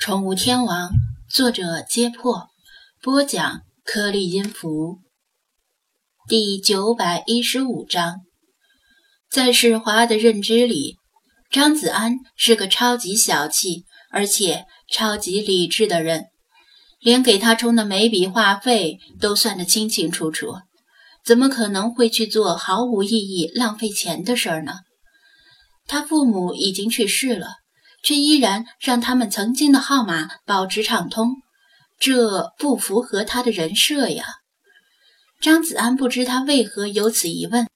宠物天王，作者：揭破，播讲：颗粒音符。第九百一十五章，在世华的认知里，张子安是个超级小气而且超级理智的人，连给他充的每笔话费都算得清清楚楚，怎么可能会去做毫无意义、浪费钱的事儿呢？他父母已经去世了。却依然让他们曾经的号码保持畅通，这不符合他的人设呀。张子安不知他为何有此疑问，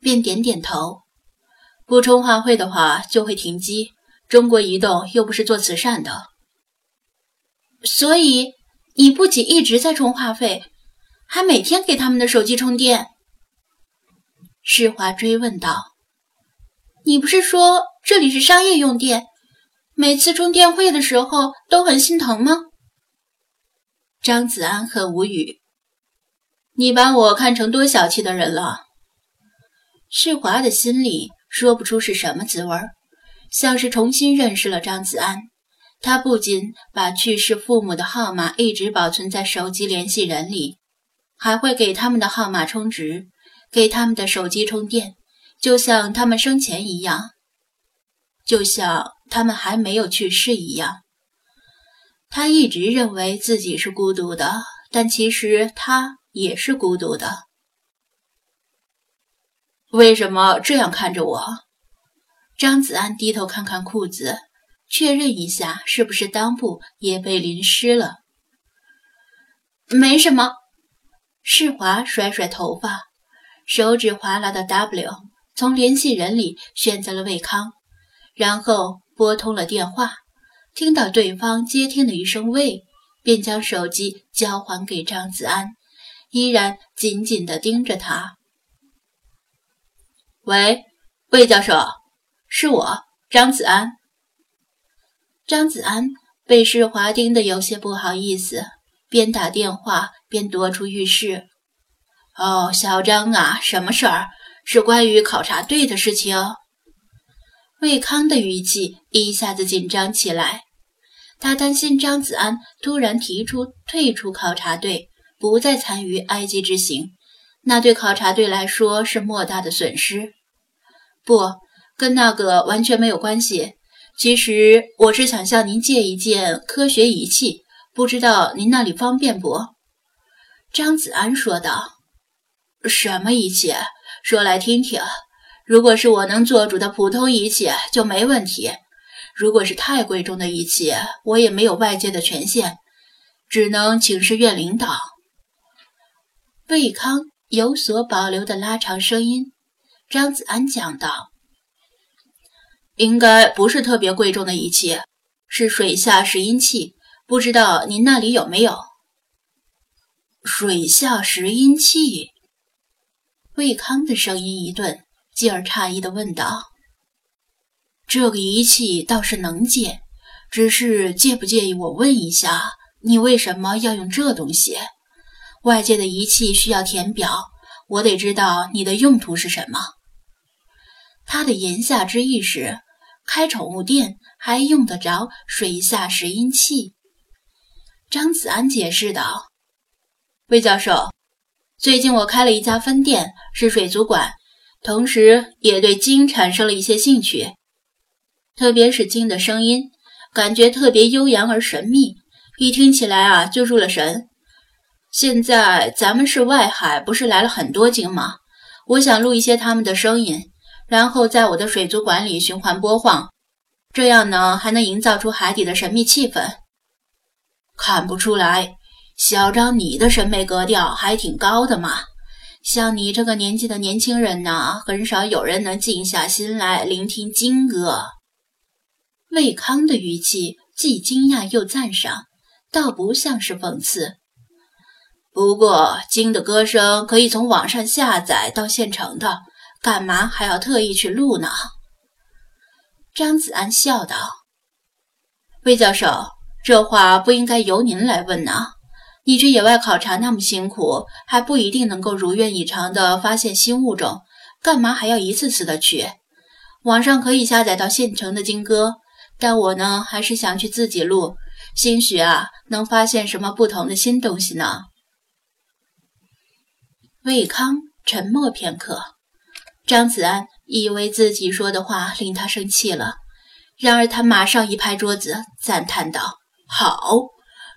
便点点头。不充话费的话就会停机。中国移动又不是做慈善的，所以你不仅一直在充话费，还每天给他们的手机充电。世华追问道：“你不是说这里是商业用电？”每次充电会的时候都很心疼吗？张子安很无语。你把我看成多小气的人了？世华的心里说不出是什么滋味，像是重新认识了张子安。他不仅把去世父母的号码一直保存在手机联系人里，还会给他们的号码充值，给他们的手机充电，就像他们生前一样。就像他们还没有去世一样，他一直认为自己是孤独的，但其实他也是孤独的。为什么这样看着我？张子安低头看看裤子，确认一下是不是裆部也被淋湿了。没什么。世华甩甩头发，手指划拉的 W，从联系人里选择了魏康。然后拨通了电话，听到对方接听的一声“喂”，便将手机交还给张子安，依然紧紧地盯着他。“喂，魏教授，是我，张子安。”张子安被世华盯得有些不好意思，边打电话边躲出浴室。“哦，小张啊，什么事儿？是关于考察队的事情？”魏康的语气一下子紧张起来，他担心张子安突然提出退出考察队，不再参与埃及之行，那对考察队来说是莫大的损失。不，跟那个完全没有关系。其实我是想向您借一件科学仪器，不知道您那里方便不？张子安说道。什么仪器？说来听听。如果是我能做主的普通仪器就没问题，如果是太贵重的仪器，我也没有外界的权限，只能请示院领导。魏康有所保留的拉长声音，张子安讲道：“应该不是特别贵重的仪器，是水下拾音器，不知道您那里有没有？”水下拾音器，魏康的声音一顿。继而诧异地问道：“这个仪器倒是能借，只是介不介意我问一下，你为什么要用这东西？外界的仪器需要填表，我得知道你的用途是什么。”他的言下之意是，开宠物店还用得着水下拾音器？张子安解释道：“魏教授，最近我开了一家分店，是水族馆。”同时也对鲸产生了一些兴趣，特别是鲸的声音，感觉特别悠扬而神秘，一听起来啊就入了神。现在咱们是外海，不是来了很多鲸吗？我想录一些它们的声音，然后在我的水族馆里循环播放，这样呢还能营造出海底的神秘气氛。看不出来，小张，你的审美格调还挺高的嘛。像你这个年纪的年轻人呢，很少有人能静下心来聆听金歌。魏康的语气既惊讶又赞赏，倒不像是讽刺。不过，金的歌声可以从网上下载到现成的，干嘛还要特意去录呢？张子安笑道：“魏教授，这话不应该由您来问呢。”你去野外考察那么辛苦，还不一定能够如愿以偿地发现新物种，干嘛还要一次次的去？网上可以下载到现成的金歌，但我呢，还是想去自己录，兴许啊，能发现什么不同的新东西呢？魏康沉默片刻，张子安以为自己说的话令他生气了，然而他马上一拍桌子，赞叹道：“好，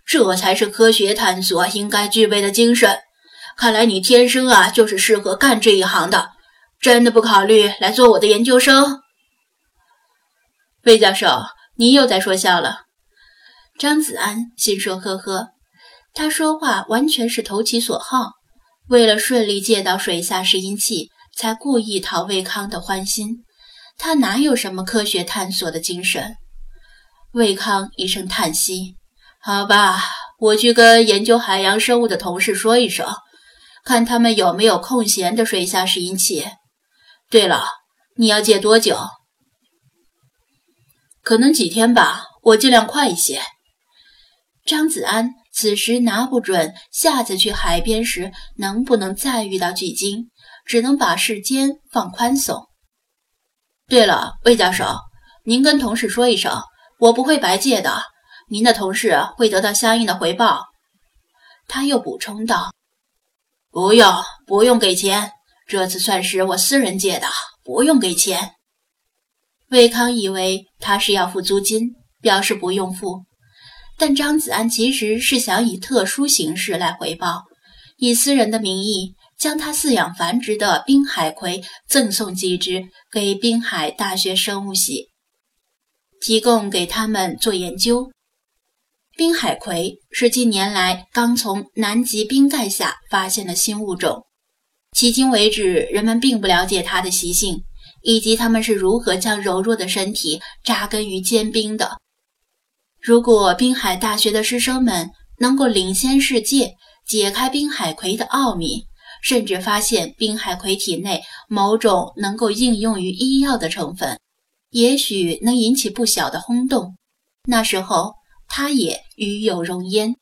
这才是科学探索应该具备的精神。看来你天生啊就是适合干这一行的。真的不考虑来做我的研究生？”魏教授，你又在说笑了。张子安心说：“呵呵，他说话完全是投其所好，为了顺利借到水下拾音器，才故意讨魏康的欢心。他哪有什么科学探索的精神？”魏康一声叹息：“好吧，我去跟研究海洋生物的同事说一声，看他们有没有空闲的水下拾音器。对了，你要借多久？”可能几天吧，我尽量快一些。张子安此时拿不准下次去海边时能不能再遇到巨鲸，只能把时间放宽松。对了，魏教授，您跟同事说一声，我不会白借的，您的同事会得到相应的回报。他又补充道：“不用，不用给钱，这次算是我私人借的，不用给钱。”魏康以为他是要付租金，表示不用付，但张子安其实是想以特殊形式来回报，以私人的名义将他饲养繁殖的滨海葵赠送几只给滨海大学生物系，提供给他们做研究。滨海葵是近年来刚从南极冰盖下发现的新物种，迄今为止人们并不了解它的习性。以及它们是如何将柔弱的身体扎根于坚冰的。如果滨海大学的师生们能够领先世界，解开滨海葵的奥秘，甚至发现滨海葵体内某种能够应用于医药的成分，也许能引起不小的轰动。那时候，他也与有荣焉，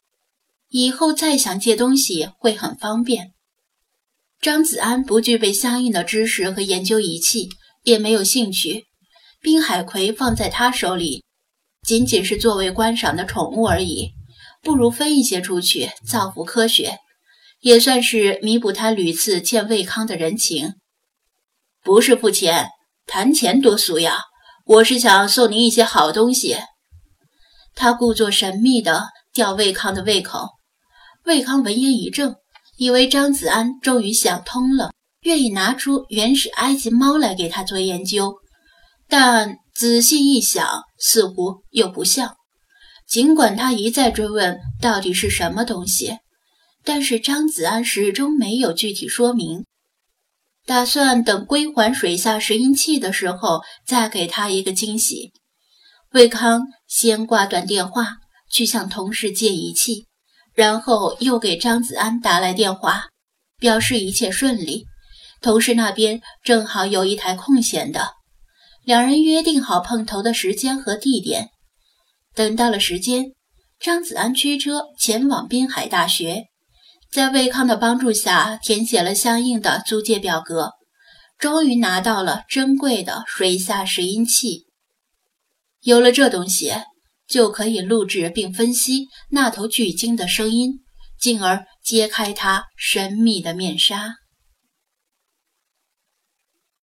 以后再想借东西会很方便。张子安不具备相应的知识和研究仪器。也没有兴趣，滨海葵放在他手里，仅仅是作为观赏的宠物而已。不如分一些出去，造福科学，也算是弥补他屡次欠魏康的人情。不是付钱，谈钱多俗呀！我是想送您一些好东西。他故作神秘地吊魏康的胃口。魏康闻言一怔，以为张子安终于想通了。愿意拿出原始埃及猫来给他做研究，但仔细一想，似乎又不像。尽管他一再追问到底是什么东西，但是张子安始终没有具体说明。打算等归还水下拾音器的时候再给他一个惊喜。魏康先挂断电话，去向同事借仪器，然后又给张子安打来电话，表示一切顺利。同事那边正好有一台空闲的，两人约定好碰头的时间和地点。等到了时间，张子安驱车前往滨海大学，在魏康的帮助下填写了相应的租借表格，终于拿到了珍贵的水下拾音器。有了这东西，就可以录制并分析那头巨鲸的声音，进而揭开它神秘的面纱。